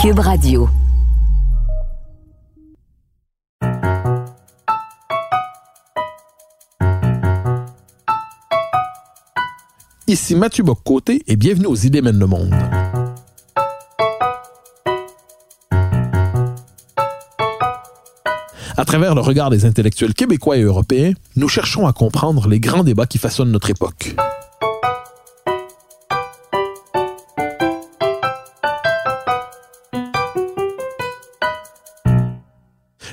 Cube Radio. Ici Mathieu Boccoté et bienvenue aux Idées mènent le monde. À travers le regard des intellectuels québécois et européens, nous cherchons à comprendre les grands débats qui façonnent notre époque.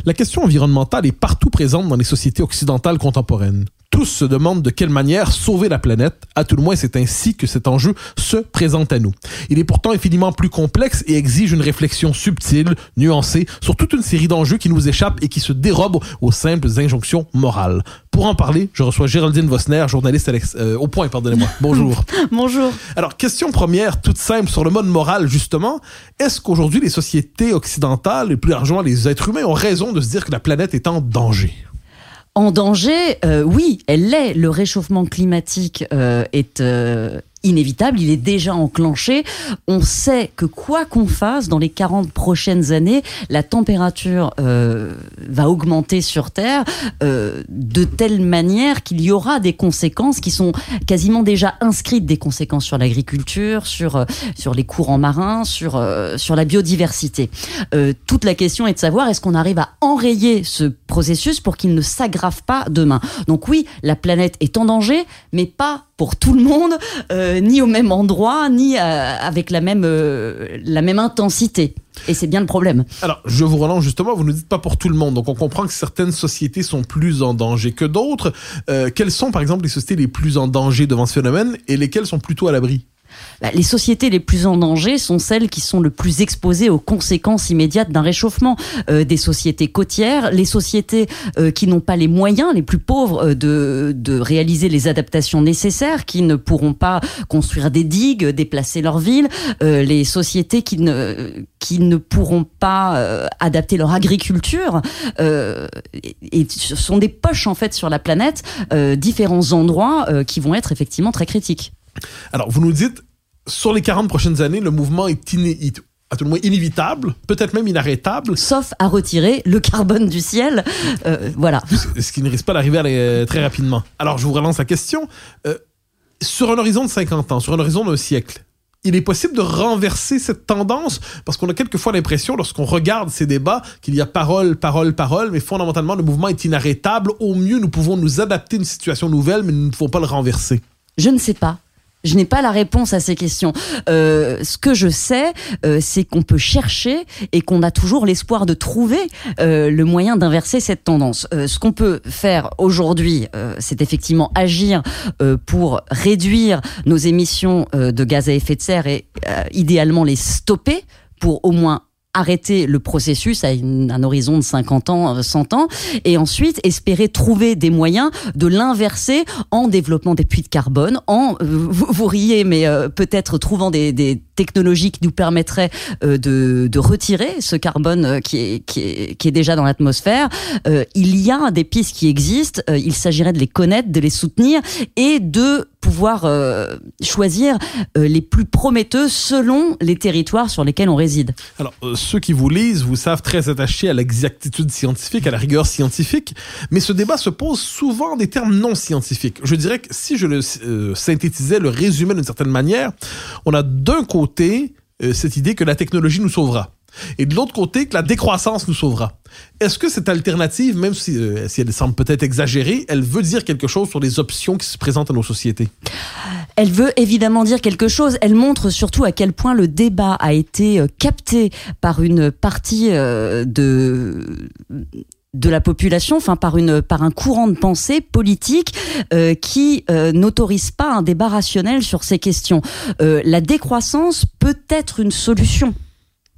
La question environnementale est partout présente dans les sociétés occidentales contemporaines tous se demandent de quelle manière sauver la planète. À tout le moins, c'est ainsi que cet enjeu se présente à nous. Il est pourtant infiniment plus complexe et exige une réflexion subtile, nuancée, sur toute une série d'enjeux qui nous échappent et qui se dérobent aux simples injonctions morales. Pour en parler, je reçois Géraldine Vosner, journaliste euh, au point, pardonnez-moi. Bonjour. Bonjour. Alors, question première, toute simple, sur le mode moral, justement. Est-ce qu'aujourd'hui, les sociétés occidentales, et plus largement les êtres humains, ont raison de se dire que la planète est en danger? En danger, euh, oui, elle l'est. Le réchauffement climatique euh, est euh, inévitable, il est déjà enclenché. On sait que quoi qu'on fasse, dans les 40 prochaines années, la température euh, va augmenter sur Terre euh, de telle manière qu'il y aura des conséquences qui sont quasiment déjà inscrites, des conséquences sur l'agriculture, sur, euh, sur les courants marins, sur, sur la biodiversité. Toute la question est de savoir est-ce qu'on arrive à enrayer ce processus pour qu'il ne s'aggrave pas demain? Donc oui, la planète est en danger, mais pas pour tout le monde, euh, ni au même endroit, ni euh, avec la même, euh, la même intensité. Et c'est bien le problème. Alors, je vous relance justement, vous ne dites pas pour tout le monde. Donc, on comprend que certaines sociétés sont plus en danger que d'autres. Quelles sont, par exemple, les sociétés les plus en danger devant ce phénomène et lesquelles sont plutôt à l'abri? Bah, les sociétés les plus en danger sont celles qui sont le plus exposées aux conséquences immédiates d'un réchauffement. Euh, des sociétés côtières, les sociétés euh, qui n'ont pas les moyens, les plus pauvres, euh, de, de réaliser les adaptations nécessaires, qui ne pourront pas construire des digues, déplacer leur ville, euh, les sociétés qui ne, qui ne pourront pas euh, adapter leur agriculture. Euh, et, et, ce sont des poches en fait sur la planète, différents endroits qui vont être effectivement très critiques. Alors, vous nous dites, sur les 40 prochaines années, le mouvement est, à tout le moins inévitable, peut-être même inarrêtable. Sauf à retirer le carbone du ciel. Euh, voilà. Ce qui ne risque pas d'arriver euh, très rapidement. Alors, je vous relance la question. Euh, sur un horizon de 50 ans, sur un horizon d'un siècle, il est possible de renverser cette tendance? Parce qu'on a quelquefois l'impression, lorsqu'on regarde ces débats, qu'il y a parole, parole, parole, mais fondamentalement, le mouvement est inarrêtable. Au mieux, nous pouvons nous adapter à une situation nouvelle, mais nous ne pouvons pas le renverser. Je ne sais pas. Je n'ai pas la réponse à ces questions. Euh, ce que je sais, euh, c'est qu'on peut chercher et qu'on a toujours l'espoir de trouver euh, le moyen d'inverser cette tendance. Euh, ce qu'on peut faire aujourd'hui, euh, c'est effectivement agir euh, pour réduire nos émissions de gaz à effet de serre et idéalement les stopper pour au moins arrêter le processus à un horizon de 50 ans, 100 ans, et ensuite espérer trouver des moyens de l'inverser en développement des puits de carbone, en, euh, vous, vous, riez, mais euh, peut-être trouvant des, technologies qui nous permettraient euh, de, de, retirer ce carbone qui est, qui est, qui est déjà dans l'atmosphère. il y a des pistes qui existent, il s'agirait de les connaître, de les soutenir et de pouvoir euh, choisir euh, les plus prometteux selon les territoires sur lesquels on réside. Alors, euh, ceux qui vous lisent, vous savent très attachés à l'exactitude scientifique, à la rigueur scientifique, mais ce débat se pose souvent en des termes non scientifiques. Je dirais que si je le euh, synthétisais, le résumais d'une certaine manière, on a d'un côté euh, cette idée que la technologie nous sauvera et de l'autre côté que la décroissance nous sauvera. Est-ce que cette alternative, même si, euh, elle semble peut-être exagérée, elle veut dire quelque chose sur les options qui se présentent à nos sociétés? Elle veut évidemment dire quelque chose. Elle montre surtout à quel point le débat a été euh, capté par une partie de de la population, enfin par une par un courant de pensée politique euh, qui euh, n'autorise pas un débat rationnel sur ces questions. Euh, la décroissance peut être une solution.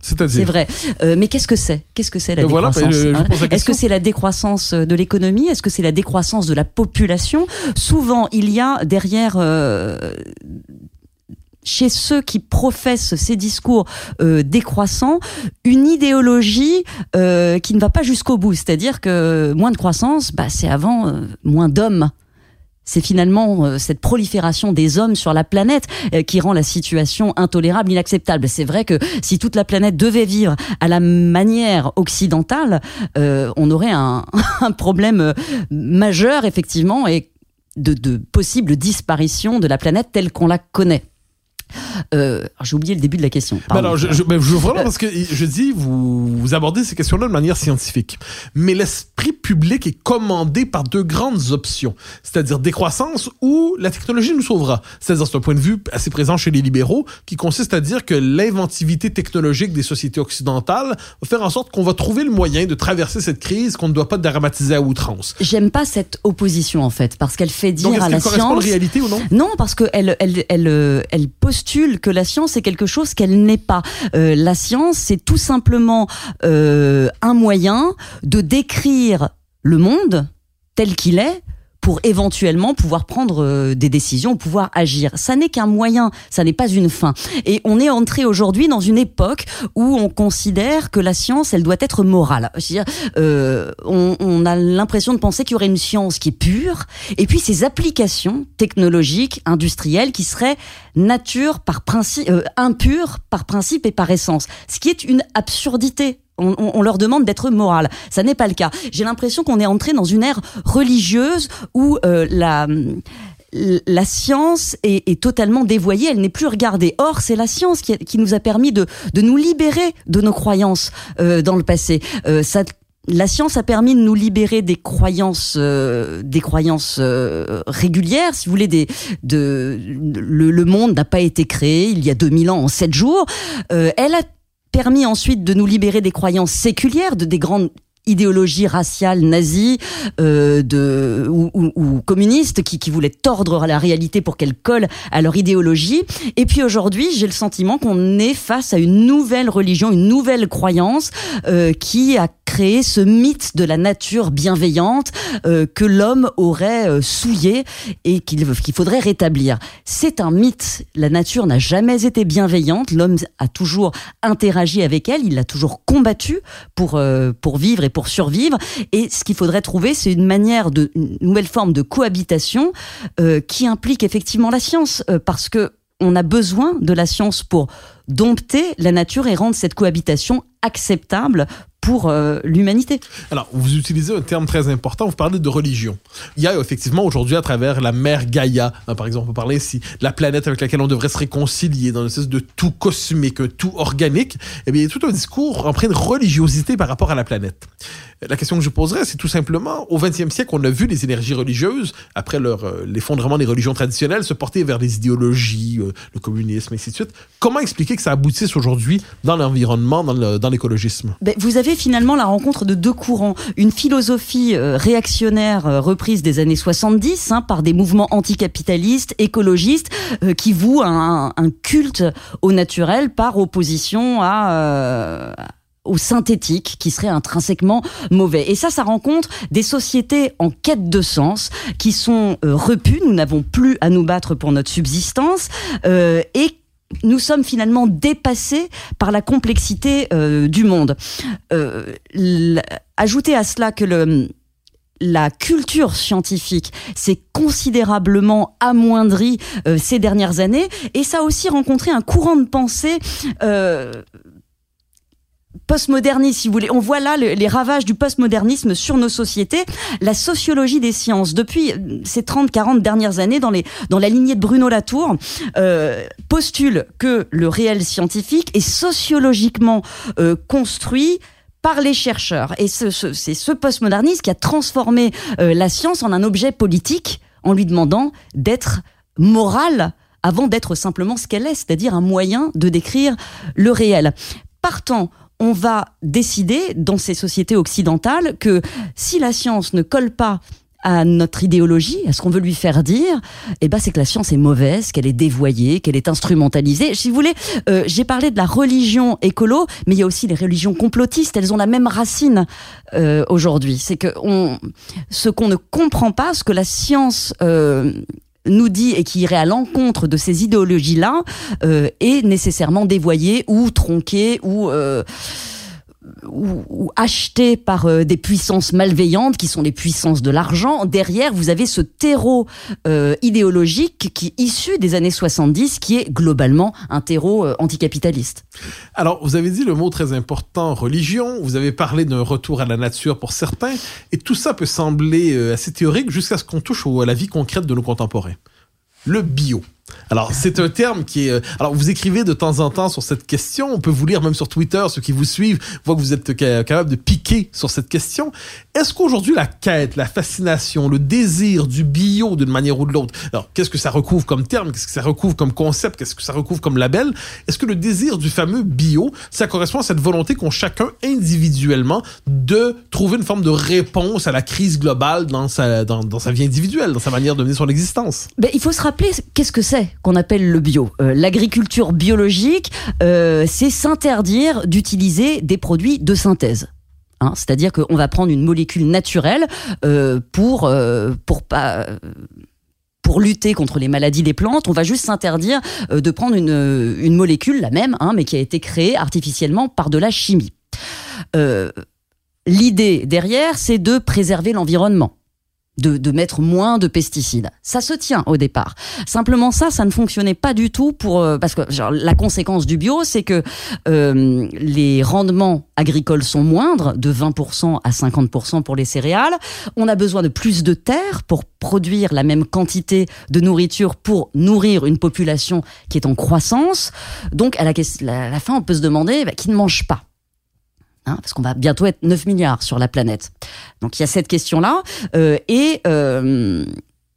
C'est vrai. Euh, mais qu'est-ce que c'est? Qu'est-ce que c'est la voilà, décroissance hein? Est-ce que c'est la décroissance de l'économie? Est-ce que c'est la décroissance de la population? Souvent, il y a derrière euh, chez ceux qui professent ces discours euh, décroissants une idéologie euh, qui ne va pas jusqu'au bout. C'est-à-dire que moins de croissance, bah, c'est avant euh, moins d'hommes c'est finalement cette prolifération des hommes sur la planète qui rend la situation intolérable, inacceptable. C'est vrai que si toute la planète devait vivre à la manière occidentale, on aurait un, problème majeur effectivement et de possible disparition de la planète telle qu'on la connaît. Euh, J'ai oublié le début de la question. Alors, je, je, ben, je vraiment parce que je dis vous, vous abordez ces questions-là de manière scientifique, mais l'esprit public est commandé par deux grandes options, c'est-à-dire décroissance ou la technologie nous sauvera. C'est-à-dire c'est un point de vue assez présent chez les libéraux qui consiste à dire que l'inventivité technologique des sociétés occidentales va faire en sorte qu'on va trouver le moyen de traverser cette crise qu'on ne doit pas dramatiser à outrance. J'aime pas cette opposition en fait parce qu'elle fait dire Donc, à la correspond science. à la réalité ou non? Non, parce qu'elle elle, elle, elle, euh, elle postule que la science est quelque chose qu'elle n'est pas. Euh, la science, c'est tout simplement euh, un moyen de décrire le monde tel qu'il est pour éventuellement pouvoir prendre euh, des décisions, pouvoir agir. Ça n'est qu'un moyen, ça n'est pas une fin. Et on est entré aujourd'hui dans une époque où on considère que la science, elle doit être morale. C'est-à-dire, euh, on, on a l'impression de penser qu'il y aurait une science qui est pure, et puis ces applications technologiques, industrielles, qui seraient nature par principe, euh, impures par principe et par essence. Ce qui est une absurdité on, leur demande d'être moral. Ça n'est pas le cas. J'ai l'impression qu'on est entré dans une ère religieuse où euh, la science est, totalement dévoyée, elle n'est plus regardée. Or, c'est la science qui, nous a permis de, nous libérer de nos croyances euh, dans le passé. Euh, la science a permis de nous libérer des croyances, des croyances régulières, si vous voulez. De, le, le monde n'a pas été créé il y a 2000 ans en 7 jours. Elle a permis ensuite de nous libérer des croyances séculières, de des grandes idéologie raciale nazie euh, de, ou, communiste qui, qui voulaient tordre la réalité pour qu'elle colle à leur idéologie. Et puis aujourd'hui, j'ai le sentiment qu'on est face à une nouvelle religion, une nouvelle croyance euh, qui a créé ce mythe de la nature bienveillante euh, que l'homme aurait souillé et qu'il qu'il faudrait rétablir. C'est un mythe. La nature n'a jamais été bienveillante. L'homme a toujours interagi avec elle. Il l'a toujours combattu pour pour vivre et pour survivre. Et ce qu'il faudrait trouver, c'est une manière de nouvelle forme de cohabitation euh, qui implique effectivement la science, euh, parce que on a besoin de la science pour dompter la nature et rendre cette cohabitation acceptable pour euh, l'humanité. Alors, vous utilisez un terme très important, vous parlez de religion. Il y a effectivement aujourd'hui, à travers la mère Gaïa, hein, par exemple, on peut parler ici, la planète avec laquelle on devrait se réconcilier dans une espèce de tout cosmique, tout organique, eh bien, il y a tout un discours empreint de religiosité par rapport à la planète. La question que je poserais, c'est tout simplement, au XXe siècle, on a vu les énergies religieuses, après leur euh, l'effondrement des religions traditionnelles, se porter vers les idéologies, euh, le communisme, et ainsi de suite. Comment expliquer que ça aboutisse aujourd'hui dans l'environnement, dans l'écologisme? Ben, Vous avez finalement la rencontre de deux courants. Une philosophie euh, réactionnaire euh, reprise des années 70 hein, par des mouvements anticapitalistes, écologistes, euh, qui vouent un, culte au naturel par opposition à... Au synthétique qui serait intrinsèquement mauvais. Et ça, ça rencontre des sociétés en quête de sens qui sont euh, repues. Nous n'avons plus à nous battre pour notre subsistance euh, et nous sommes finalement dépassés par la complexité euh, du monde. Euh, ajoutez à cela que la culture scientifique s'est considérablement amoindrie euh, ces dernières années et ça a aussi rencontré un courant de pensée euh, postmoderniste, si vous voulez. On voit là le, les ravages du postmodernisme sur nos sociétés. La sociologie des sciences, depuis ces 30-40 dernières années, dans, la lignée de Bruno Latour, euh, postule que le réel scientifique est sociologiquement euh, construit par les chercheurs. Et ce, ce, c'est ce postmodernisme qui a transformé euh, la science en un objet politique en lui demandant d'être moral avant d'être simplement ce qu'elle est, c'est-à-dire un moyen de décrire le réel. Partant, on va décider dans ces sociétés occidentales que si la science ne colle pas à notre idéologie, à ce qu'on veut lui faire dire, eh ben c'est que la science est mauvaise, qu'elle est dévoyée, qu'elle est instrumentalisée. Si vous voulez, euh, j'ai parlé de la religion écolo, mais il y a aussi les religions complotistes. Elles ont la même racine euh, aujourd'hui. C'est que on, ce qu'on ne comprend pas, ce que la science euh, nous dit et qui irait à l'encontre de ces idéologies-là euh, est nécessairement dévoyé ou tronqué ou euh, ou, ou achetés par euh, des puissances malveillantes qui sont les puissances de l'argent. Derrière, vous avez ce terreau euh, idéologique qui est issu des années 70, qui est globalement un terreau euh, anticapitaliste. Alors, vous avez dit le mot très important, religion. Vous avez parlé d'un retour à la nature pour certains. Et tout ça peut sembler assez théorique jusqu'à ce qu'on touche à la vie concrète de nos contemporains. Le bio. Alors, c'est un terme qui est... euh, Alors, vous écrivez de temps en temps sur cette question. On peut vous lire même sur Twitter. Ceux qui vous suivent voient que vous êtes ca- capable de piquer sur cette question. Est-ce qu'aujourd'hui, la quête, la fascination, le désir du bio d'une manière ou de l'autre, alors, qu'est-ce que ça recouvre comme terme? Qu'est-ce que ça recouvre comme concept? Qu'est-ce que ça recouvre comme label? Est-ce que le désir du fameux bio, ça correspond à cette volonté qu'ont chacun individuellement de trouver une forme de réponse à la crise globale dans sa, dans, dans sa vie individuelle, dans sa manière de mener son existence? Ben, il faut se rappeler qu'est-ce que c'est qu'on appelle le bio. Euh, L'agriculture biologique, euh, c'est s'interdire d'utiliser des produits de synthèse. Hein, C'est-à-dire qu'on va prendre une molécule naturelle euh, pour pour pas pour lutter contre les maladies des plantes, on va juste s'interdire de prendre une, une molécule, la même, hein, mais qui a été créée artificiellement par de la chimie. L'idée derrière, c'est de préserver l'environnement. De, de mettre moins de pesticides. Ça se tient au départ. Simplement ça, ça ne fonctionnait pas du tout pour euh, parce que genre, la conséquence du bio, c'est que euh, les rendements agricoles sont moindres, de 20% à 50% pour les céréales. On a besoin de plus de terre pour produire la même quantité de nourriture pour nourrir une population qui est en croissance. Donc à la, la fin, on peut se demander bah, qui ne mange pas. Hein, parce qu'on va bientôt être 9 milliards sur la planète. Donc il y a cette question-là. Euh, et euh,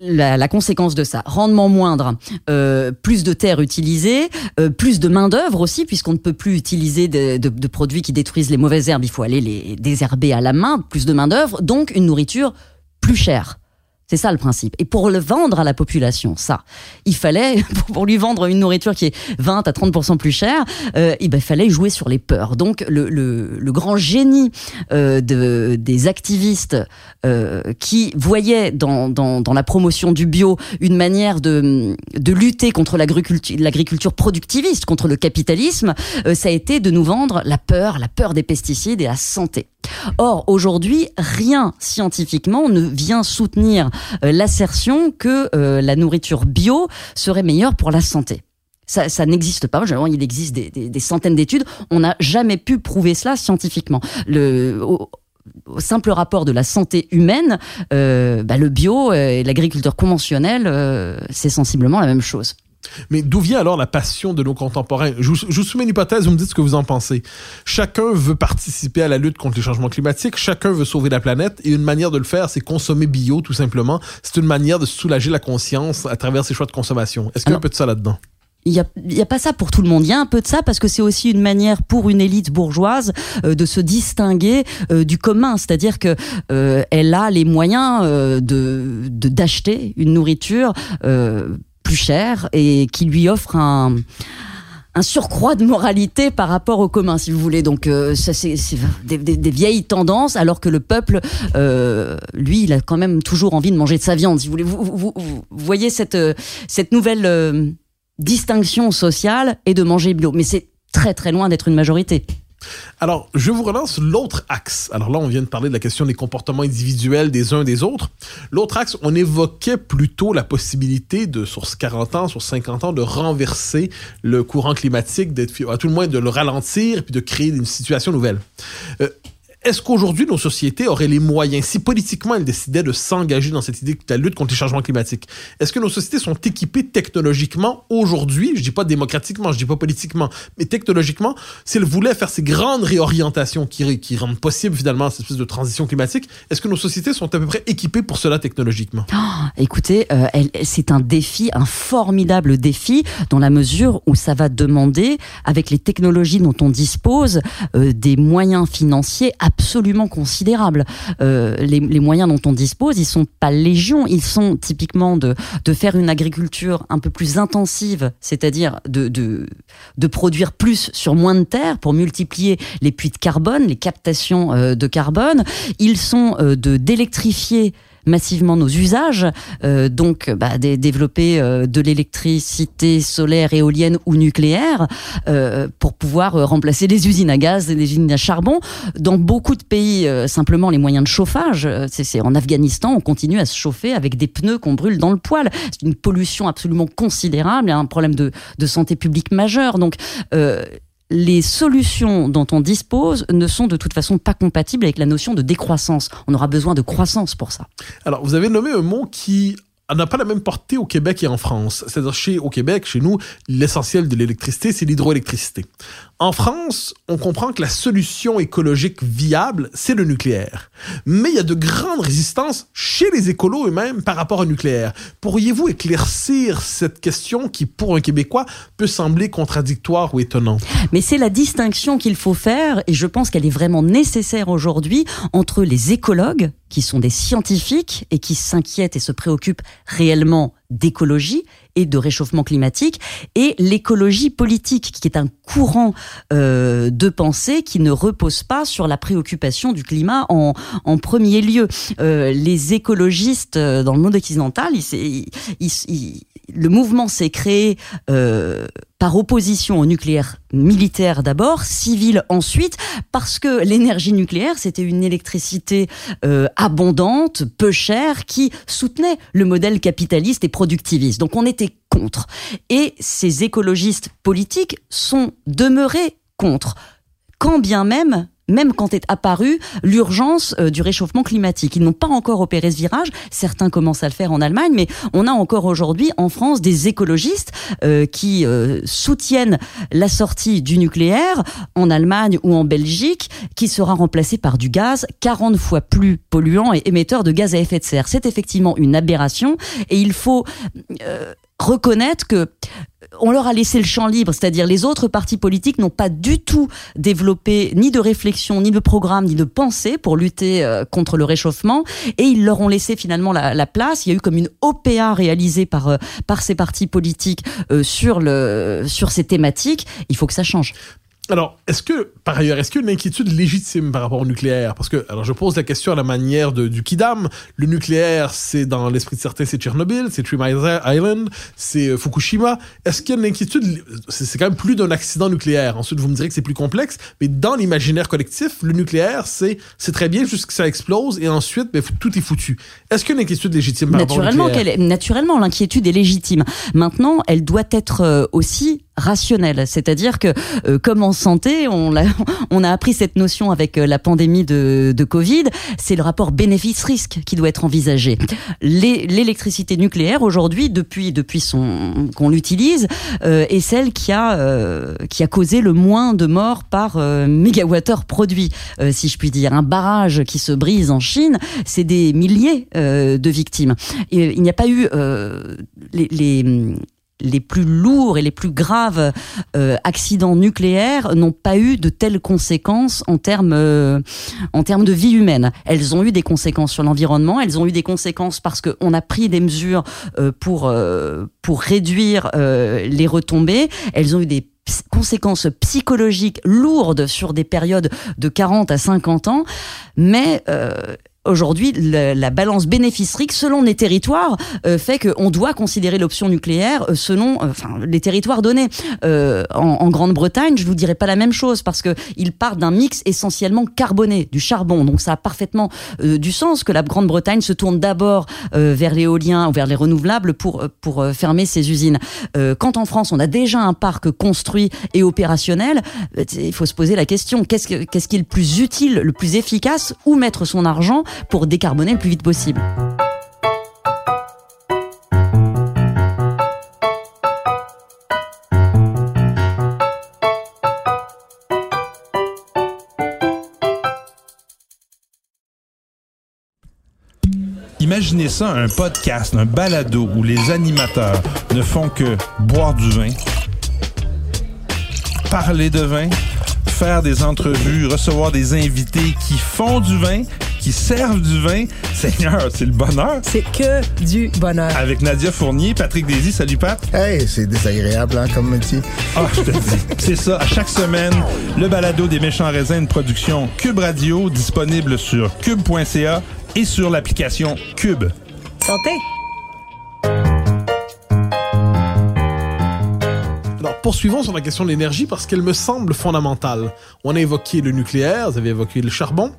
la, conséquence de ça, rendement moindre, euh, plus de terre utilisée, euh, plus de main-d'œuvre aussi, puisqu'on ne peut plus utiliser de, de- de produits qui détruisent les mauvaises herbes, il faut aller les désherber à la main, plus de main-d'œuvre, donc une nourriture plus chère. C'est ça le principe. Et pour le vendre à la population, ça, il fallait, pour lui vendre une nourriture qui est 20 à 30% plus chère, euh, eh ben, il fallait jouer sur les peurs. Donc le, grand génie euh, de, des activistes euh, qui voyaient dans, la promotion du bio une manière de, de lutter contre l'agriculture productiviste, contre le capitalisme, ça a été de nous vendre la peur, la peur des pesticides et la santé. Or, aujourd'hui, rien scientifiquement ne vient soutenir euh, l'assertion que euh, la nourriture bio serait meilleure pour la santé. Ça, ça n'existe pas. Il existe des, centaines d'études. On n'a jamais pu prouver cela scientifiquement. Le, au, simple rapport de la santé humaine, euh, bah, le bio et l'agriculture conventionnelle, euh, c'est sensiblement la même chose. Mais d'où vient alors la passion de nos contemporains? Je vous, je vous soumets une hypothèse, vous me dites ce que vous en pensez. Chacun veut participer à la lutte contre les changements climatiques, chacun veut sauver la planète, et une manière de le faire, c'est consommer bio, tout simplement. C'est une manière de soulager la conscience à travers ses choix de consommation. Est-ce qu'il y a un peu de ça là-dedans? Il y a, pas ça pour tout le monde. Il y a un peu de ça parce que c'est aussi une manière pour une élite bourgeoise euh, de se distinguer euh, du commun. C'est-à-dire que euh, elle a les moyens de d'acheter une nourriture plus chère et qui lui offre un surcroît de moralité par rapport au commun, si vous voulez. Donc, euh, ça, c'est des, vieilles tendances, alors que le peuple, euh, lui, il a quand même toujours envie de manger de sa viande. Si vous voulez, vous, voyez cette euh, nouvelle distinction sociale et de manger bio. Mais c'est très très loin d'être une majorité. Alors, je vous relance l'autre axe. Alors là, on vient de parler de la question des comportements individuels des uns des autres. L'autre axe, on évoquait plutôt la possibilité de, sur 40 ans, sur 50 ans, de renverser le courant climatique, à tout le moins de le ralentir, puis de créer une situation nouvelle. Euh, est-ce qu'aujourd'hui, nos sociétés auraient les moyens, si politiquement elles décidaient de s'engager dans cette idée de la lutte contre les changements climatiques, est-ce que nos sociétés sont équipées technologiquement aujourd'hui, je dis pas démocratiquement, je dis pas politiquement, mais technologiquement, si elles voulaient faire ces grandes réorientations qui, rendent possible finalement cette espèce de transition climatique, est-ce que nos sociétés sont à peu près équipées pour cela technologiquement? Écoutez, euh, c'est un défi, un formidable défi, dans la mesure où ça va demander, avec les technologies dont on dispose, euh, des moyens financiers absolument considérables. Euh, les, les moyens dont on dispose, ils sont pas légion, ils sont typiquement de, de faire une agriculture un peu plus intensive, c'est-à-dire de, de, de produire plus sur moins de terre pour multiplier les puits de carbone, les captations euh, de carbone. Ils sont euh, de d'électrifier massivement nos usages, euh, donc bah, développer euh, de l'électricité solaire, éolienne ou nucléaire euh, pour pouvoir remplacer les usines à gaz et les usines à charbon. Dans beaucoup de pays, simplement les moyens de chauffage, c'est en Afghanistan, on continue à se chauffer avec des pneus qu'on brûle dans le poêle. C'est une pollution absolument considérable, un problème de, de santé publique majeur. Donc les solutions dont on dispose ne sont de toute façon pas compatibles avec la notion de décroissance. On aura besoin de croissance pour ça. Alors, vous avez nommé un mot qui n'a pas la même portée au Québec et en France. C'est-à-dire, au Québec, chez nous, l'essentiel de l'électricité, c'est l'hydroélectricité. En France, on comprend que la solution écologique viable, c'est le nucléaire. Mais il y a de grandes résistances chez les écolos eux-mêmes par rapport au nucléaire. Pourriez-vous éclaircir cette question qui, pour un Québécois, peut sembler contradictoire ou étonnante? Mais c'est la distinction qu'il faut faire, et je pense qu'elle est vraiment nécessaire aujourd'hui, entre les écologues, qui sont des scientifiques et qui s'inquiètent et se préoccupent réellement d'écologie et de réchauffement climatique, et l'écologie politique, qui est un courant euh, de pensée qui ne repose pas sur la préoccupation du climat en, premier lieu. Euh, les écologistes euh, dans le monde occidental, le mouvement s'est créé par opposition au nucléaire militaire d'abord, civil ensuite, parce que l'énergie nucléaire, c'était une électricité abondante, peu chère, qui soutenait le modèle capitaliste et productiviste. Donc on était contre. Et ces écologistes politiques sont demeurés contre quand bien même même quand est apparue l'urgence euh, du réchauffement climatique. Ils n'ont pas encore opéré ce virage. Certains commencent à le faire en Allemagne, mais on a encore aujourd'hui en France des écologistes euh, qui euh, soutiennent la sortie du nucléaire en Allemagne ou en Belgique, qui sera remplacé par du gaz 40 fois plus polluant et émetteur de gaz à effet de serre. C'est effectivement une aberration et il faut reconnaître que on leur a laissé le champ libre, c'est-à-dire les autres partis politiques n'ont pas du tout développé ni de réflexion, ni de programme, ni de pensée pour lutter euh, contre le réchauffement, et ils leur ont laissé finalement la, place. Il y a eu comme une OPA réalisée par euh, par ces partis politiques euh, sur sur ces thématiques. Il faut que ça change. Alors, est-ce que, par ailleurs, est-ce qu'il y a une inquiétude légitime par rapport au nucléaire? Parce que, alors, je pose la question à la manière de, du Kidam. Le nucléaire, c'est dans l'esprit de certains, c'est Tchernobyl, c'est Three Mile Island, c'est euh, Fukushima. Est-ce qu'il y a une inquiétude C'est quand même plus d'un accident nucléaire. Ensuite, vous me direz que c'est plus complexe, mais dans l'imaginaire collectif, le nucléaire, c'est très bien jusqu'à ce que ça explose et ensuite, ben, tout est foutu. Est-ce qu'il y a une inquiétude légitime par naturellement rapport au nucléaire? Naturellement, l'inquiétude est légitime. Maintenant, elle doit être euh, aussi rationnelle. C'est-à-dire que, euh, comme en santé, on a, on a appris cette notion avec euh, la pandémie de, de Covid, c'est le rapport bénéfice-risque qui doit être envisagé. L'électricité nucléaire, aujourd'hui, depuis, depuis son qu'on l'utilise, euh, est celle qui a, euh, qui a causé le moins de morts par mégawattheure produit, si je puis dire. Un barrage qui se brise en Chine, c'est des milliers de victimes. Il n'y a pas eu les, les les plus lourds et les plus graves euh, accidents nucléaires n'ont pas eu de telles conséquences en termes euh, en termes de vie humaine. Elles ont eu des conséquences sur l'environnement, elles ont eu des conséquences parce qu'on a pris des mesures euh, pour pour réduire les retombées. Elles ont eu des conséquences psychologiques lourdes sur des périodes de 40 à 50 ans, mais Aujourd'hui, la, balance bénéfice-risque selon les territoires euh, fait qu'on doit considérer l'option nucléaire euh, selon euh, enfin, les territoires donnés. en, en Grande-Bretagne, je vous dirais pas la même chose parce que ils partent d'un mix essentiellement carboné, du charbon. Donc ça a parfaitement du sens que la Grande-Bretagne se tourne d'abord vers l'éolien ou vers les renouvelables pour pour fermer ses usines. quand en France, on a déjà un parc construit et opérationnel, il faut se poser la question qu'est-ce qu'est-ce qui est le plus utile, le plus efficace, où mettre son argent pour décarboner le plus vite possible. Imaginez ça, un podcast, un balado où les animateurs ne font que boire du vin, parler de vin, faire des entrevues, recevoir des invités qui font du vin qui servent du vin. Seigneur, c'est le bonheur. C'est que du bonheur. Avec Nadia Fournier, Patrick Désy. Salut, Pat. Hey, c'est désagréable hein, comme métier. Ah, je te dis. c'est ça. À chaque semaine, le balado des méchants raisins, une production Cube Radio, disponible sur cube.ca et sur l'application Cube. Santé. Alors, poursuivons sur la question de l'énergie parce qu'elle me semble fondamentale. On a évoqué le nucléaire, vous avez évoqué le charbon.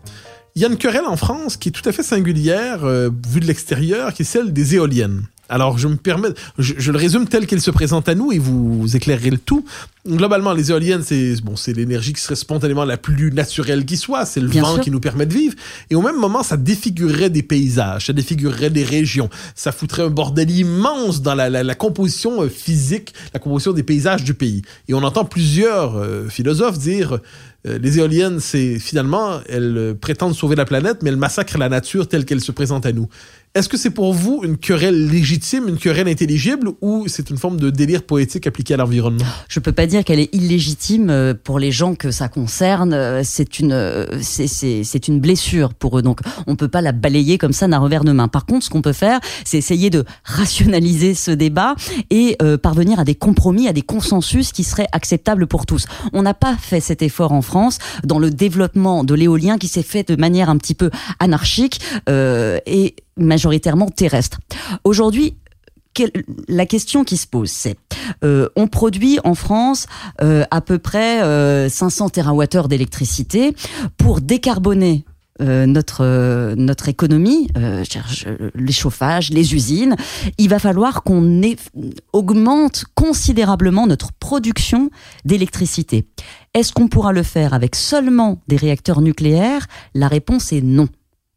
Il y a une querelle en France qui est tout à fait singulière, euh, vue de l'extérieur, qui est celle des éoliennes. Alors, je me permets, je, je le résume tel qu'il se présente à nous et vous, vous éclairerez le tout. Globalement, les éoliennes, c'est bon, c'est l'énergie qui serait spontanément la plus naturelle qui soit. C'est le Bien vent sûr. qui nous permet de vivre. Et au même moment, ça défigurerait des paysages, ça défigurerait des régions. Ça foutrait un bordel immense dans la, la, la composition euh, physique, la composition des paysages du pays. Et on entend plusieurs euh, philosophes dire euh, les éoliennes, c'est finalement, elles euh, prétendent sauver la planète, mais elles massacrent la nature telle qu'elle se présente à nous. Est-ce que c'est pour vous une querelle légitime, une querelle intelligible, ou c'est une forme de délire poétique appliqué à l'environnement? Je peux pas dire qu'elle est illégitime euh, pour les gens que ça concerne. Euh, C'est une, euh, c'est- une blessure pour eux. Donc, on peut pas la balayer comme ça d'un revers de main. Par contre, ce qu'on peut faire, c'est essayer de rationaliser ce débat et euh, parvenir à des compromis, à des consensus qui seraient acceptables pour tous. On n'a pas fait cet effort en France dans le développement de l'éolien qui s'est fait de manière un petit peu anarchique euh, et majoritairement terrestre. Aujourd'hui, la question qui se pose, c'est euh, on produit en France euh, à peu près euh, 500 TWh d'électricité pour décarboner. euh, notre euh, notre économie, euh, euh, les chauffages, les usines, il va falloir qu'on augmente considérablement notre production d'électricité. Est-ce qu'on pourra le faire avec seulement des réacteurs nucléaires? La réponse est non.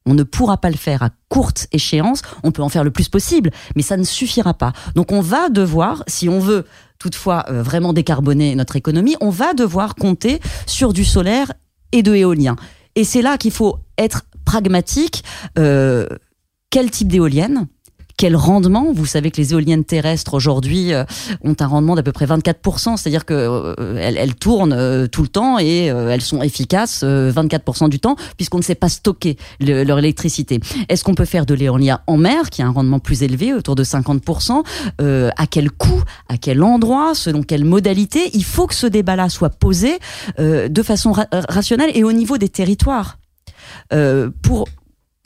On ne pourra pas le faire à courte échéance. On peut en faire le plus possible, mais ça ne suffira pas. Donc on va devoir, si on veut toutefois euh, vraiment décarboner notre économie, on va devoir compter sur du solaire et de l'éolien. Et c'est là qu'il faut être pragmatique. Euh, quel type d'éolienne? Quel rendement Vous savez que les éoliennes terrestres aujourd'hui euh, ont un rendement d'à peu près 24%, c'est-à-dire que euh, elles, elles tournent euh, tout le temps et elles sont efficaces euh, 24% du temps puisqu'on ne sait pas stocker le- leur électricité. Est-ce qu'on peut faire de l'éolien en mer qui a un rendement plus élevé, autour de 50% Euh, À quel coût À quel endroit Selon quelle modalité? Il faut que ce débat-là soit posé euh, de façon ra- rationnelle et au niveau des territoires. Euh, pour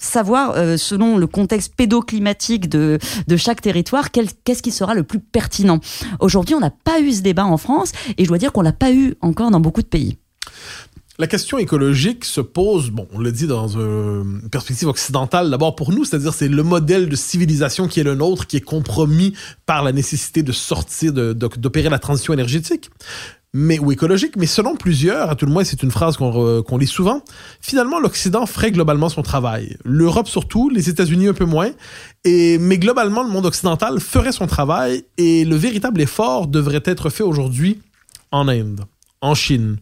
savoir, euh, selon le contexte pédoclimatique de, de chaque territoire, qu'est-ce qui sera le plus pertinent. Aujourd'hui, on n'a pas eu ce débat en France et je dois dire qu'on l'a pas eu encore dans beaucoup de pays. La question écologique se pose, bon, on le dit dans une perspective occidentale d'abord pour nous, c'est-à-dire c'est le modèle de civilisation qui est le nôtre, qui est compromis par la nécessité de sortir, de- de- d'opérer la transition énergétique, mais ou écologique. Mais selon plusieurs, à tout le moins c'est une phrase qu'on lit souvent, finalement l'Occident ferait globalement son travail. L'Europe surtout, les États-Unis un peu moins, et mais globalement le monde occidental ferait son travail et le véritable effort devrait être fait aujourd'hui en Inde, en Chine,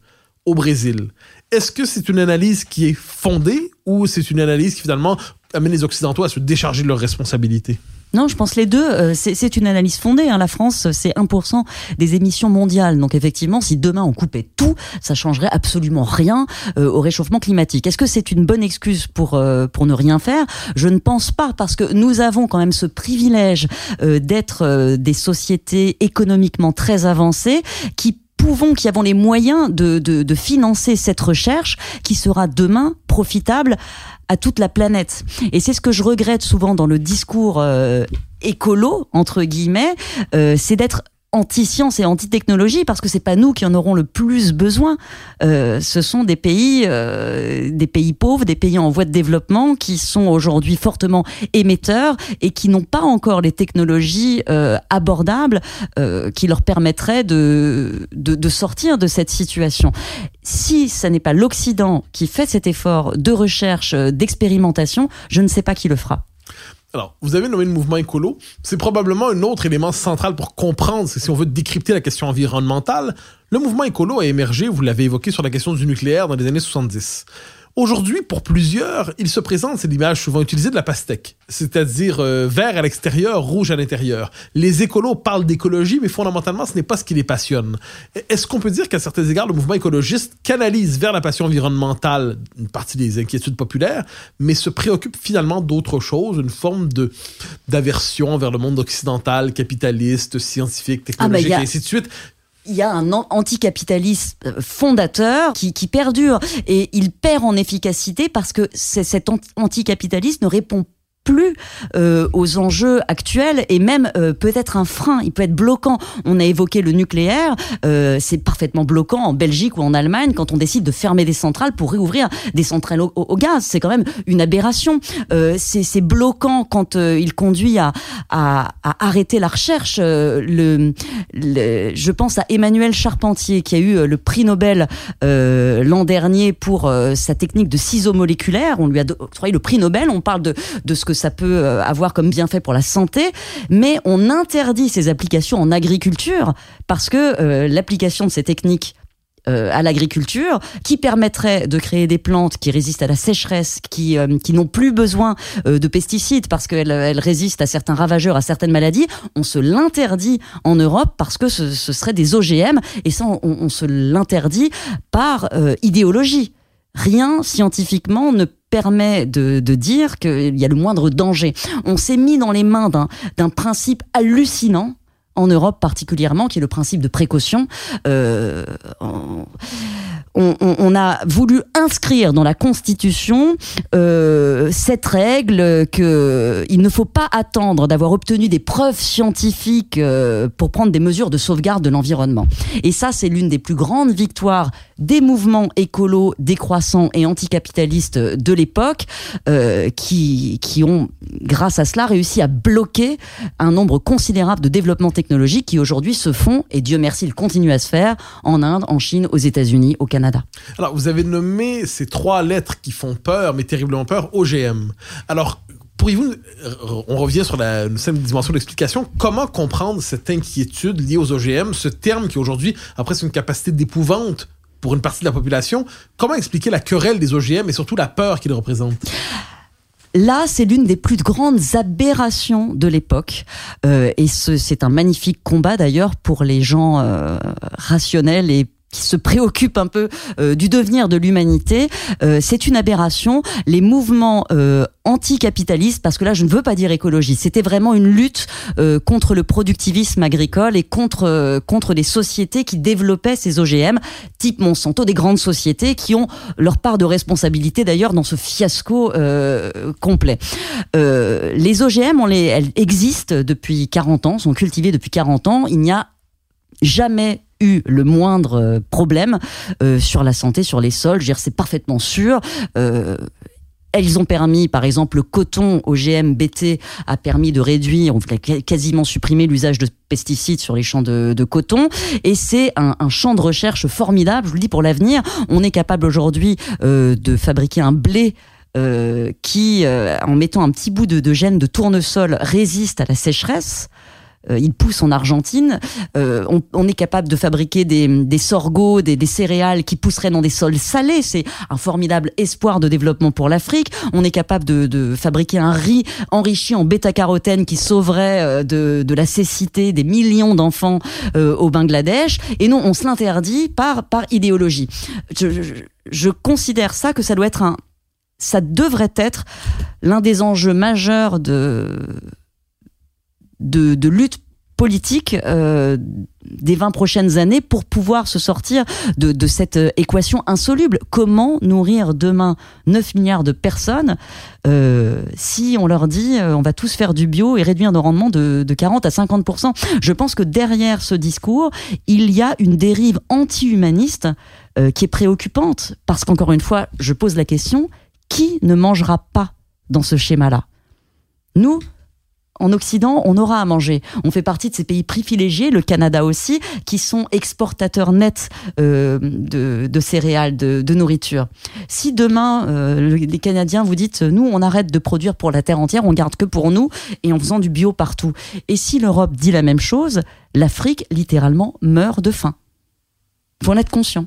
au Brésil. Est-ce que c'est une analyse qui est fondée ou c'est une analyse qui finalement amène les Occidentaux à se décharger de leurs responsabilités? Non, je pense les deux. euh, c'est une analyse fondée. hein. La France, c'est 1% des émissions mondiales. Donc effectivement, si demain on coupait tout, ça changerait absolument rien euh, au réchauffement climatique. Est-ce que c'est une bonne excuse pour euh, pour ne rien faire? Je ne pense pas, parce que nous avons quand même ce privilège d'être des sociétés économiquement très avancées qui pouvons, qui avons les moyens de, de, de financer cette recherche qui sera demain profitable à toute la planète. Et c'est ce que je regrette souvent dans le discours euh, écolo entre guillemets, euh, c'est d'être anti-science et anti-technologie parce que c'est pas nous qui en aurons le plus besoin. Euh, ce sont des pays, euh, des pays pauvres, des pays en voie de développement qui sont aujourd'hui fortement émetteurs et qui n'ont pas encore les technologies euh, abordables qui leur permettraient de, de, de sortir de cette situation. Si ce n'est pas l'Occident qui fait cet effort de recherche, d'expérimentation, je ne sais pas qui le fera. Alors, vous avez nommé le mouvement écolo. C'est probablement un autre élément central pour comprendre, si on veut décrypter la question environnementale. Le mouvement écolo a émergé, vous l'avez évoqué, sur la question du nucléaire dans les années 70. Aujourd'hui, pour plusieurs, il se présente, c'est l'image souvent utilisée de la pastèque, c'est-à-dire euh, vert à l'extérieur, rouge à l'intérieur. Les écolos parlent d'écologie, mais fondamentalement, ce n'est pas ce qui les passionne. Est-ce qu'on peut dire qu'à certains égards, le mouvement écologiste canalise vers la passion environnementale une partie des inquiétudes populaires, mais se préoccupe finalement d'autre chose, une forme de d'aversion vers le monde occidental, capitaliste, scientifique, Ah, ben, technologique, a- et ainsi de suite? Il y a un an- anticapitalisme euh, fondateur qui, qui perdure. Et il perd en efficacité parce que cet anti- anticapitalisme ne répond plus euh, aux enjeux actuels et même euh, peut-être un frein, il peut être bloquant. On a évoqué le nucléaire, euh, c'est parfaitement bloquant en Belgique ou en Allemagne quand on décide de fermer des centrales pour réouvrir des centrales au, gaz. C'est quand même une aberration. Euh, c'est bloquant quand euh, il conduit à, à, à arrêter la recherche. Euh, le, le- je pense à Emmanuel Charpentier qui a eu le prix Nobel l'an dernier pour sa technique de ciseaux moléculaires. On lui a octroyé le prix Nobel. On parle de, de ce que ça peut euh, avoir comme bienfait pour la santé, mais on interdit ces applications en agriculture parce que euh, l'application de ces techniques euh, à l'agriculture, qui permettrait de créer des plantes qui résistent à la sécheresse, qui, qui n'ont plus besoin de pesticides parce qu'elles elles résistent à certains ravageurs, à certaines maladies, on se l'interdit en Europe parce que ce, serait des OGM et ça on, on se l'interdit par idéologie. Rien scientifiquement ne permet de, dire qu'il y a le moindre danger. On s'est mis dans les mains d'un principe hallucinant en Europe particulièrement, qui est le principe de précaution. Euh, on, a voulu inscrire dans la Constitution euh, cette règle que il ne faut pas attendre d'avoir obtenu des preuves scientifiques euh, pour prendre des mesures de sauvegarde de l'environnement. Et ça, c'est l'une des plus grandes victoires des mouvements écolos décroissants et anticapitalistes de l'époque, euh, qui, qui ont, grâce à cela, réussi à bloquer un nombre considérable de développements technologiques qui aujourd'hui se font, et Dieu merci, ils continuent à se faire, en Inde, en Chine, aux États-Unis, au Canada. Alors, vous avez nommé ces trois lettres qui font peur, mais terriblement peur, OGM. Alors, pourriez-vous, euh, on revient sur la simple dimension d'explication, comment comprendre cette inquiétude liée aux OGM, ce terme qui aujourd'hui a presque une capacité d'épouvante pour une partie de la population Comment expliquer la querelle des OGM et surtout la peur qu'ils représentent? Là, c'est l'une des plus grandes aberrations de l'époque. Euh, et ce- c'est un magnifique combat d'ailleurs pour les gens euh, rationnels et qui se préoccupent un peu euh, du devenir de l'humanité. Euh, c'est une aberration. Les mouvements euh, anticapitalistes, parce que là, je ne veux pas dire écologie, c'était vraiment une lutte euh, contre le productivisme agricole et contre euh, contre des sociétés qui développaient ces OGM, type Monsanto, des grandes sociétés qui ont leur part de responsabilité d'ailleurs dans ce fiasco euh, complet. Les OGM, on les, elles existent depuis 40 ans, sont cultivées depuis 40 ans. Il n'y a jamais eu le moindre euh, problème euh, sur la santé, sur les sols. C'est parfaitement sûr. Euh, elles ont permis, par exemple, le coton OGM BT a permis de réduire, on a quasiment supprimé l'usage de pesticides sur les champs de, coton. Et c'est un, champ de recherche formidable, je vous le dis, pour l'avenir. On est capable aujourd'hui de fabriquer un blé qui, en mettant un petit bout de, de gène de tournesol, résiste à la sécheresse. Euh, il pousse en Argentine. Euh, on, on est capable de fabriquer des, des sorgho, des, des céréales qui pousseraient dans des sols salés. C'est un formidable espoir de développement pour l'Afrique. On est capable de, de fabriquer un riz enrichi en bêta-carotène qui sauverait euh, de, de la cécité des millions d'enfants euh, au Bangladesh. Et non, on se l'interdit par, par idéologie. Je, je, je considère ça que ça doit être un, ça devrait être l'un des enjeux majeurs de, de, lutte politique euh, des 20 prochaines années pour pouvoir se sortir de, cette euh, équation insoluble. Comment nourrir demain 9 milliards de personnes euh, si on leur dit on va tous faire du bio et réduire nos rendements de, de 40 à 50%. Je pense que derrière ce discours, il y a une dérive anti-humaniste qui est préoccupante parce qu'encore une fois, je pose la question, qui ne mangera pas dans ce schéma-là? Nous, en Occident, on aura à manger. On fait partie de ces pays privilégiés, le Canada aussi, qui sont exportateurs nets euh, de, de céréales, de, de nourriture. Si demain, euh, les Canadiens vous dites, nous, on arrête de produire pour la terre entière, on garde que pour nous, et en faisant du bio partout. Et si l'Europe dit la même chose, l'Afrique, littéralement, meurt de faim. Faut en être conscient.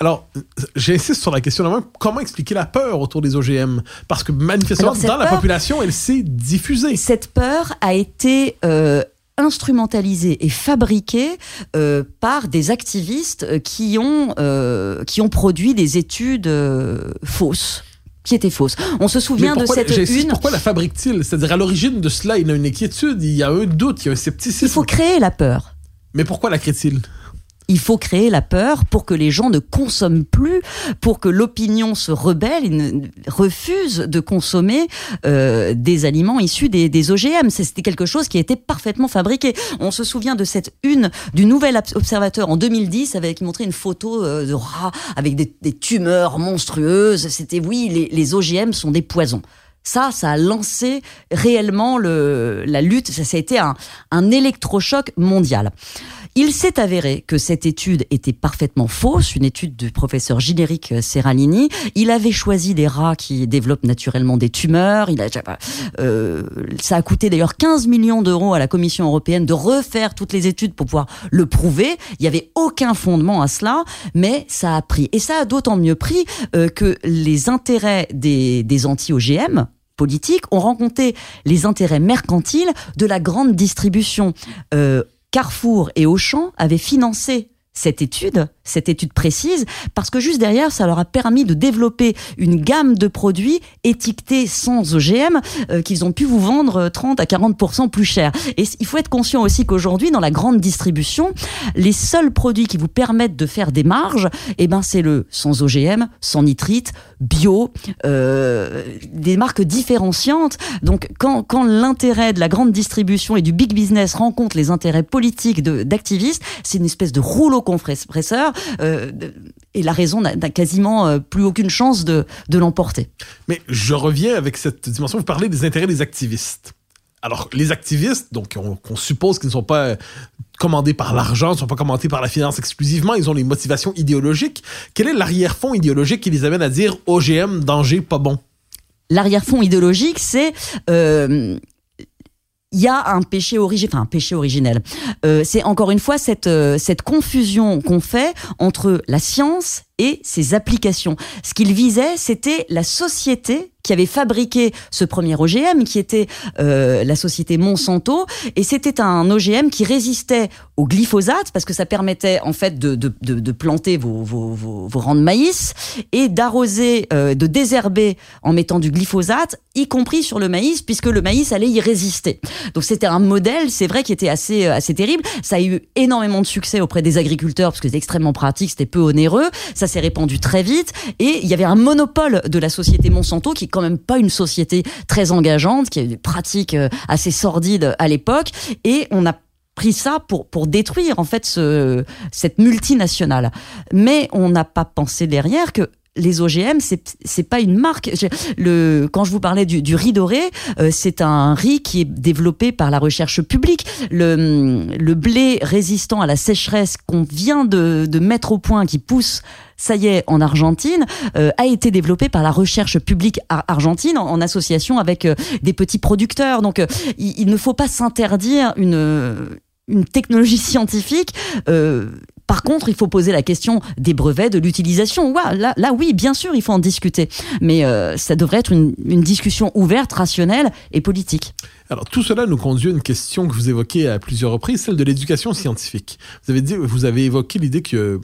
Alors, j'insiste sur la question de même, comment expliquer la peur autour des OGM Parce que manifestement, dans la population, elle s'est diffusée. Cette peur a été euh, instrumentalisée et fabriquée euh, par des activistes euh, qui ont, euh, qui ont produit des études euh, fausses qui étaient fausses. On se souvient de cette une. pourquoi la fabrique-t-il? C'est-à-dire, à l'origine de cela, il y a une inquiétude, il y a un doute, il y a un scepticisme. Il faut créer la peur. Mais pourquoi la crée-t-il? Il faut créer la peur pour que les gens ne consomment plus, pour que l'opinion se rebelle refuse de consommer euh, des aliments issus des, des OGM. C'était quelque chose qui a été parfaitement fabriqué. On se souvient de cette une du Nouvel Obs- Observateur en 2010 avec qui montrait une photo euh, de rats avec des, des tumeurs monstrueuses. C'était oui, les, les OGM sont des poisons. Ça, ça a lancé réellement le, la lutte. Ça, ça a été un, un électrochoc mondial. Il s'est avéré que cette étude était parfaitement fausse, une étude du professeur Giléric Serralini. Il avait choisi des rats qui développent naturellement des tumeurs. Il a, euh, ça a coûté d'ailleurs 15 millions d'euros à la Commission européenne de refaire toutes les études pour pouvoir le prouver. Il n'y avait aucun fondement à cela, mais ça a pris. Et ça a d'autant mieux pris euh, que les intérêts des, des anti-OGM, politiques ont rencontré les intérêts mercantiles de la grande distribution. Euh, Carrefour et Auchan avaient financé cette étude, cette étude précise, parce que juste derrière, ça leur a permis de développer une gamme de produits étiquetés sans OGM euh, qu'ils ont pu vous vendre 30 à 40% plus cher. Et il faut être conscient aussi qu'aujourd'hui, dans la grande distribution, les seuls produits qui vous permettent de faire des marges, eh ben, c'est le sans OGM, sans nitrite, bio, euh, des marques différenciantes. Donc, quand, quand l'intérêt de la grande distribution et du big business rencontre les intérêts politiques d'activistes, c'est une espèce de rouleau compresseur euh, et la raison n'a quasiment euh, plus aucune chance de, de l'emporter. Mais je reviens avec cette dimension. Vous parlez des intérêts des activistes. Alors, les activistes, donc on- qu'on suppose qu'ils ne sont pas euh, commandés par l'argent, ne sont pas commandés par la finance exclusivement, ils ont les motivations idéologiques. Quel est l'arrière-fond idéologique qui les amène à dire OGM, danger, pas bon? L'arrière-fond idéologique, c'est euh, il y a un péché originel, enfin un péché originel. Euh, c'est encore une fois cette euh, cette confusion qu'on fait entre la science et ses applications. Ce qu'il visait, c'était la société qui avait fabriqué ce premier OGM, qui était euh, la société Monsanto, et c'était un OGM qui résistait au glyphosate parce que ça permettait en fait de, de, planter vos, vos, vos, rangs de maïs et d'arroser, euh, de désherber en mettant du glyphosate, y compris sur le maïs, puisque le maïs allait y résister. Donc c'était un modèle, c'est vrai, qui était assez euh, assez terrible. Ça a eu énormément de succès auprès des agriculteurs parce que c'était extrêmement pratique, c'était peu onéreux. S'est répandu très vite et il y avait un monopole de la société Monsanto qui est quand même pas une société très engageante, qui a des pratiques euh, assez sordides à l'époque et on a pris ça pour pour détruire en fait ce cette multinationale. Mais on n'a pas pensé derrière que les OGM, c'est pas une marque. Le quand je vous parlais du, du riz doré, euh, c'est un riz qui est développé par la recherche publique. Le, le blé résistant à la sécheresse qu'on vient de, de mettre au point, qui pousse, ça y est, en Argentine, euh, a été développé par la recherche publique ar- argentine en, en association avec euh, des petits producteurs. Donc, euh, il, il ne faut pas s'interdire une une technologie scientifique. Par contre, il faut poser la question des brevets, de l'utilisation. Là, oui, bien sûr, il faut en discuter. Mais euh, ça devrait être une, discussion ouverte, rationnelle et politique. Alors, tout cela nous conduit à une question que vous évoquez à plusieurs reprises, celle de l'éducation scientifique. Vous avez vous avez évoqué l'idée que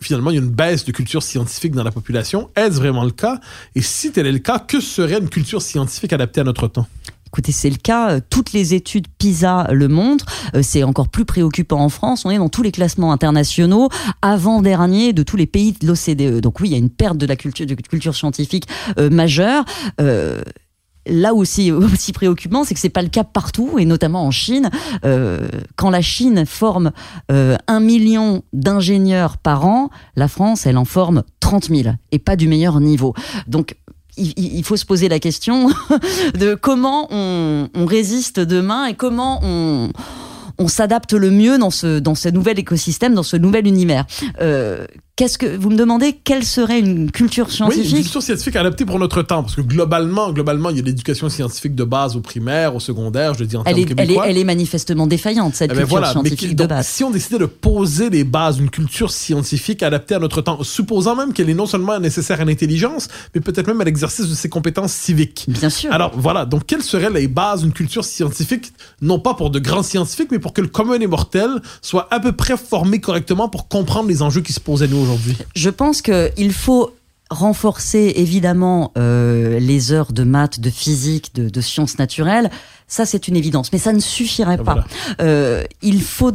finalement, il y a une baisse de culture scientifique dans la population. Est-ce vraiment le cas? Et si tel est le cas, que serait une culture scientifique adaptée à notre temps? Écoutez, c'est le cas. euh, Toutes les études PISA le montrent. Euh, C'est encore plus préoccupant en France. On est dans tous les classements internationaux, avant-dernier de tous les pays de l'OCDE. Donc oui, il y a une perte de la culture, scientifique euh, majeure. Là aussi, aussi préoccupant, c'est que c'est pas le cas partout, et notamment en Chine. Quand la Chine forme euh, un million d'ingénieurs par an, la France, elle en forme 30 000, et pas du meilleur niveau. Donc, il, faut se poser la question de comment on, résiste demain et comment on, s'adapte le mieux dans ce, dans ce nouvel écosystème, dans ce nouvel univers. Euh, Qu'est-ce que vous me demandez Quelle serait une culture Oui, une scientifique? culture scientifique adaptée pour notre temps, parce que globalement, globalement, il y a l'éducation scientifique de base au primaire, au secondaire, je dis en elle est, elle, est, elle est manifestement défaillante, cette Eh ben culture voilà, mais scientifique qui- de donc, base. si on décidait de poser les bases d'une culture scientifique adaptée à notre temps, supposant même qu'elle est non seulement nécessaire à l'intelligence, mais peut-être même à l'exercice de ses compétences civiques. Bien sûr. Alors voilà, donc quelles seraient les bases d'une culture scientifique, non pas pour de grands scientifiques, mais pour que le commun des mortels soit à peu près formé correctement pour comprendre les enjeux qui se posent à nous aujourd'hui Je pense qu'il faut renforcer évidemment euh, les heures de maths, de physique, de, de sciences naturelles. Ça, c'est une évidence, mais ça ne suffirait pas. Voilà. Euh, il faut.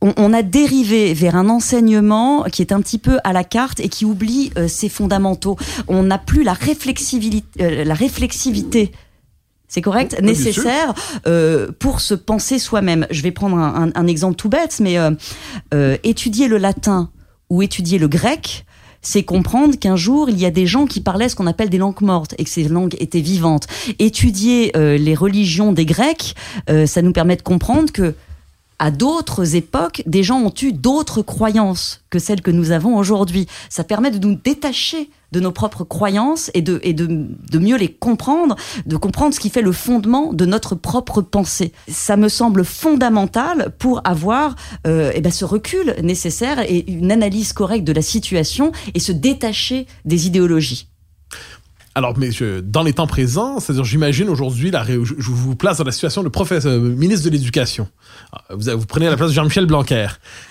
On, on a dérivé vers un enseignement qui est un petit peu à la carte et qui oublie euh, ses fondamentaux. On n'a plus la réflexivité, la réflexivité. C'est correct, Oui, nécessaire euh, pour se penser soi-même. Je vais prendre un, un- un exemple tout bête, mais euh, euh, étudier le latin ou étudier le grec, c'est comprendre qu'un jour, il y a des gens qui parlaient ce qu'on appelle des langues mortes et que ces langues étaient vivantes. Étudier euh, les religions des Grecs, euh, ça nous permet de comprendre que à d'autres époques, des gens ont eu d'autres croyances que celles que nous avons aujourd'hui. Ça permet de nous détacher de nos propres croyances et de, et de, de mieux les comprendre, de comprendre ce qui fait le fondement de notre propre pensée. Ça me semble fondamental pour avoir euh, eh ben, ce recul nécessaire et une analyse correcte de la situation et se détacher des idéologies. Alors, mais je- dans les temps présents, c'est-à-dire, j'imagine aujourd'hui, je je vous place dans la situation de professeur, euh, ministre de l'Éducation. Ah, Vous, prenez la place de Jean-Michel Blanquer.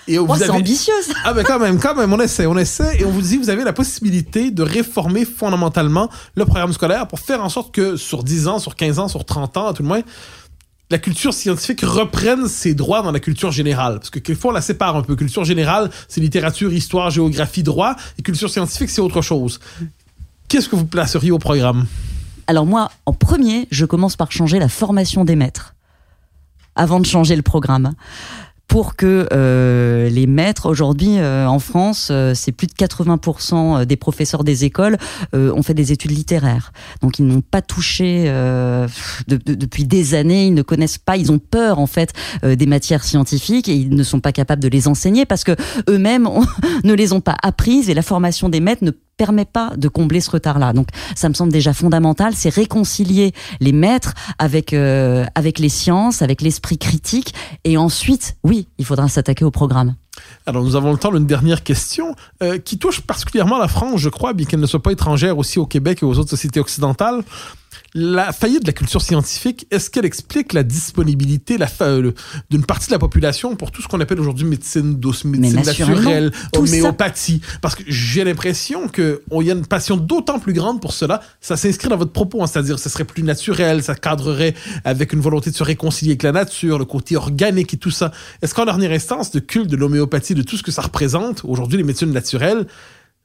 Et Oh, vous c'est avez, ambitieux ça. Ah ben quand même, quand même, on essaie, on essaie, et on vous dit, vous avez la possibilité de réformer fondamentalement le programme scolaire pour faire en sorte que sur 10 ans, sur 15 ans, sur 30 ans, à tout le moins, la culture scientifique reprenne ses droits dans la culture générale. Parce que quelquefois, on la sépare un peu. Culture générale, c'est littérature, histoire, géographie, droit, et culture scientifique, c'est autre chose. Qu'est-ce que vous placeriez au programme Alors moi, en premier, je commence par changer la formation des maîtres avant de changer le programme. Pour que euh, les maîtres aujourd'hui euh, en France, euh, c'est plus de 80% des professeurs des écoles ont fait des études littéraires. Donc ils n'ont pas touché de- de- depuis des années, ils ne connaissent pas, ils ont peur en fait des matières scientifiques et ils ne sont pas capables de les enseigner parce que eux-mêmes ne les ont pas apprises et la formation des maîtres ne permet pas de combler ce retard-là. Donc ça me semble déjà fondamental, c'est réconcilier les maîtres avec euh, avec les sciences, avec l'esprit critique, et ensuite, oui, il faudra s'attaquer au programme. Alors, nous avons le temps d'une dernière question euh, qui touche particulièrement la France, je crois, bien qu'elle ne soit pas étrangère aussi au Québec et aux autres sociétés occidentales. La faillite de la culture scientifique, est-ce qu'elle explique la disponibilité la euh, le- d'une partie de la population pour tout ce qu'on appelle aujourd'hui médecine douce, médecine naturelle, ça- homéopathie? Parce que j'ai l'impression qu'il y a une passion d'autant plus grande pour cela. Ça s'inscrit dans votre propos, hein, c'est-à-dire ce serait plus naturel, ça cadrerait avec une volonté de se réconcilier avec la nature, le côté organique et tout ça. Est-ce qu'en dernière instance, de culte de l'homéopathie, de tout ce que ça représente, aujourd'hui les médecines naturelles,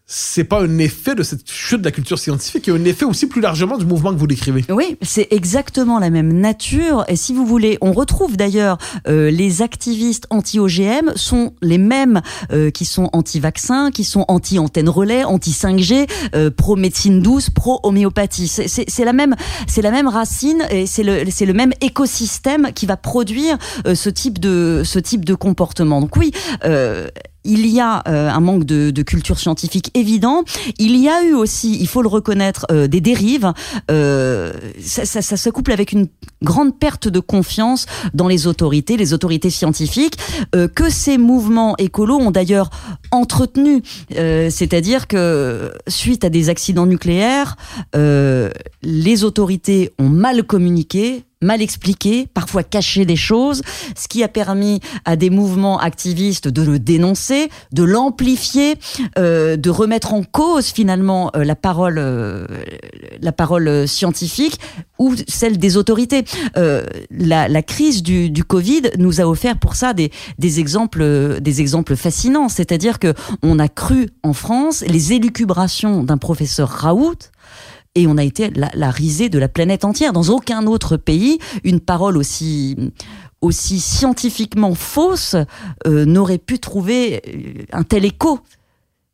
c'est pas un effet de cette chute de la culture scientifique, il y a un effet aussi plus largement du mouvement que vous décrivez. Oui, c'est exactement la même nature. Et si vous voulez, on retrouve d'ailleurs euh, les activistes anti-OGM sont les mêmes euh, qui sont anti-vaccins, qui sont anti-antenne relais, anti-5G, euh, pro-médecine douce, pro-homéopathie. C'est- la même, c'est la même racine et c'est le, c'est le même écosystème qui va produire euh, ce type de, ce type de comportement. Donc oui. Il y a euh, un manque de, de culture scientifique évident. Il y a eu aussi, il faut le reconnaître, euh, des dérives. Euh, ça, ça, ça se couple avec une grande perte de confiance dans les autorités, les autorités scientifiques, euh, que ces mouvements écolos ont d'ailleurs entretenu. Euh, C'est-à-dire que suite à des accidents nucléaires, euh, les autorités ont mal communiqué mal expliqué, parfois caché des choses, ce qui a permis à des mouvements activistes de le dénoncer, de l'amplifier, euh, de remettre en cause finalement euh, la parole, euh, la parole scientifique ou celle des autorités. La, crise du, du Covid nous a offert pour ça des, des exemples, des exemples fascinants. C'est-à-dire que on a cru en France les élucubrations d'un professeur Raoult et on a été la, risée de la planète entière. Dans aucun autre pays, une parole aussi aussi scientifiquement fausse euh, n'aurait pu trouver euh, un tel écho.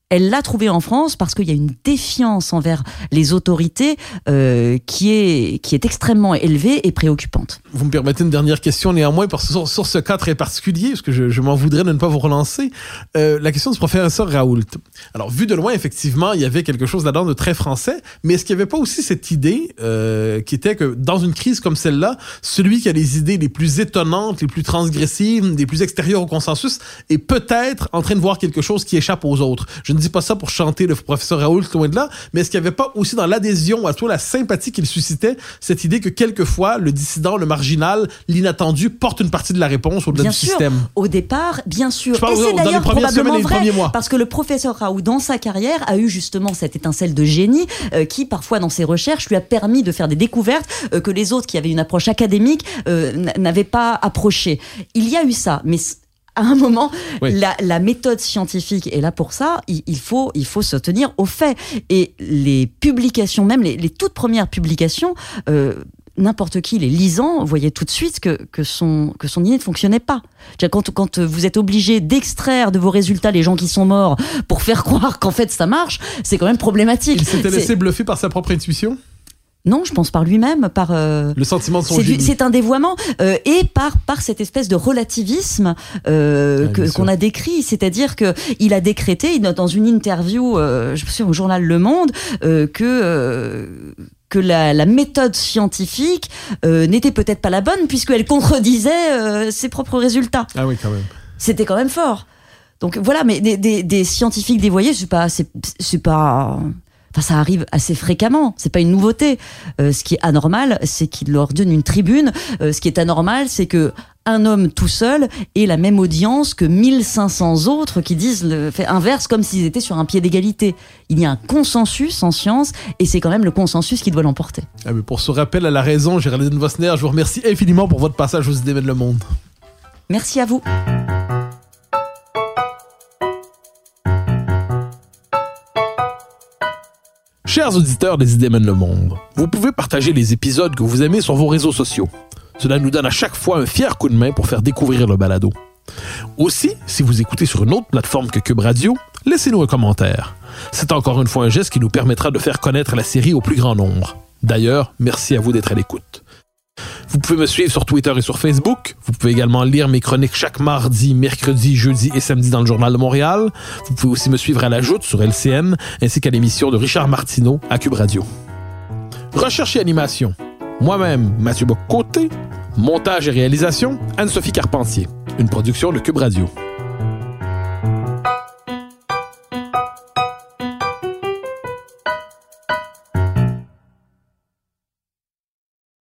Elle l'a trouvé en France parce qu'il y a une défiance envers les autorités euh, qui est qui est extrêmement élevée et préoccupante. Vous me permettez une dernière question néanmoins, sur, ce cas très particulier, parce que je, m'en voudrais de ne pas vous relancer, euh, la question du professeur Raoult. Alors, vu de loin, effectivement, il y avait quelque chose là-dedans de très français, mais est-ce qu'il n'y avait pas aussi cette idée euh, qui était que dans une crise comme celle-là, celui qui a les idées les plus étonnantes, les plus transgressives, les plus extérieures au consensus, est peut-être en train de voir quelque chose qui échappe aux autres? Dis pas ça pour chanter le professeur Raoul, loin de là, mais est-ce qu'il n'y avait pas aussi dans l'adhésion à toi la sympathie qu'il suscitait cette idée que quelquefois le dissident, le marginal, l'inattendu porte une partie de la réponse au-delà du sûr, système? Au départ, bien sûr. Je parle Et dans c'est les d'ailleurs semaines probablement les vrai, premiers mois. parce que le professeur Raoult, dans sa carrière, a eu justement cette étincelle de génie euh, qui, parfois, dans ses recherches, lui a permis de faire des découvertes euh, que les autres qui avaient une approche académique euh, n'avaient pas approchées. Il y a eu ça, mais à un moment, Oui. la, la méthode scientifique est là pour ça. Il, il faut, il faut se tenir aux faits. Et les publications, même les, les toutes premières publications, euh, n'importe qui, les lisant, voyait tout de suite que, que, son, que son idée ne fonctionnait pas. Quand, quand vous êtes obligé d'extraire de vos résultats les gens qui sont morts pour faire croire qu'en fait ça marche, c'est quand même problématique. Il s'était laissé bluffer par sa propre intuition? Non, je pense par lui-même, par... euh, Le sentiment de son c'est un dévoiement euh, et par par cette espèce de relativisme euh, bien qu'on a décrit, c'est-à-dire que il a décrété dans une interview, euh, je me souviens au journal Le Monde, euh, que euh, que la, la méthode scientifique euh, n'était peut-être pas la bonne puisqu'elle contredisait euh, ses propres résultats. Ah oui, quand même. C'était quand même fort. Donc voilà, mais des, des, des scientifiques dévoyés, c'est pas, c'est, c'est pas, enfin ça arrive assez fréquemment. C'est pas une nouveauté. Euh, ce qui est anormal, c'est qu'il leur donne une tribune. Euh, ce qui est anormal, c'est que un homme tout seul ait la même audience que 1500 autres qui disent le fait inverse comme s'ils étaient sur un pied d'égalité. Il y a un consensus en science et c'est quand même le consensus qui doit l'emporter. Ah, mais pour ce rappel à la raison, Géraldine Vosner, je vous remercie infiniment pour votre passage aux idées de le monde. Merci à vous. Chers auditeurs des idées mènent le monde, vous pouvez partager les épisodes que vous aimez sur vos réseaux sociaux. Cela nous donne à chaque fois un fier coup de main pour faire découvrir le balado. Aussi, si vous écoutez sur une autre plateforme que Cube Radio, laissez-nous un commentaire. C'est encore une fois un geste qui nous permettra de faire connaître la série au plus grand nombre. D'ailleurs, merci à vous d'être à l'écoute. Vous pouvez me suivre sur Twitter et sur Facebook. Vous pouvez également lire mes chroniques chaque mardi, mercredi, jeudi et samedi dans le Journal de Montréal. Vous pouvez aussi me suivre à la joute sur LCN, ainsi qu'à l'émission de Richard Martineau à Cube Radio. Recherche et animation. Moi-même, Mathieu Bocoté. Montage et réalisation, Anne-Sophie Carpentier. Une production de Cube Radio.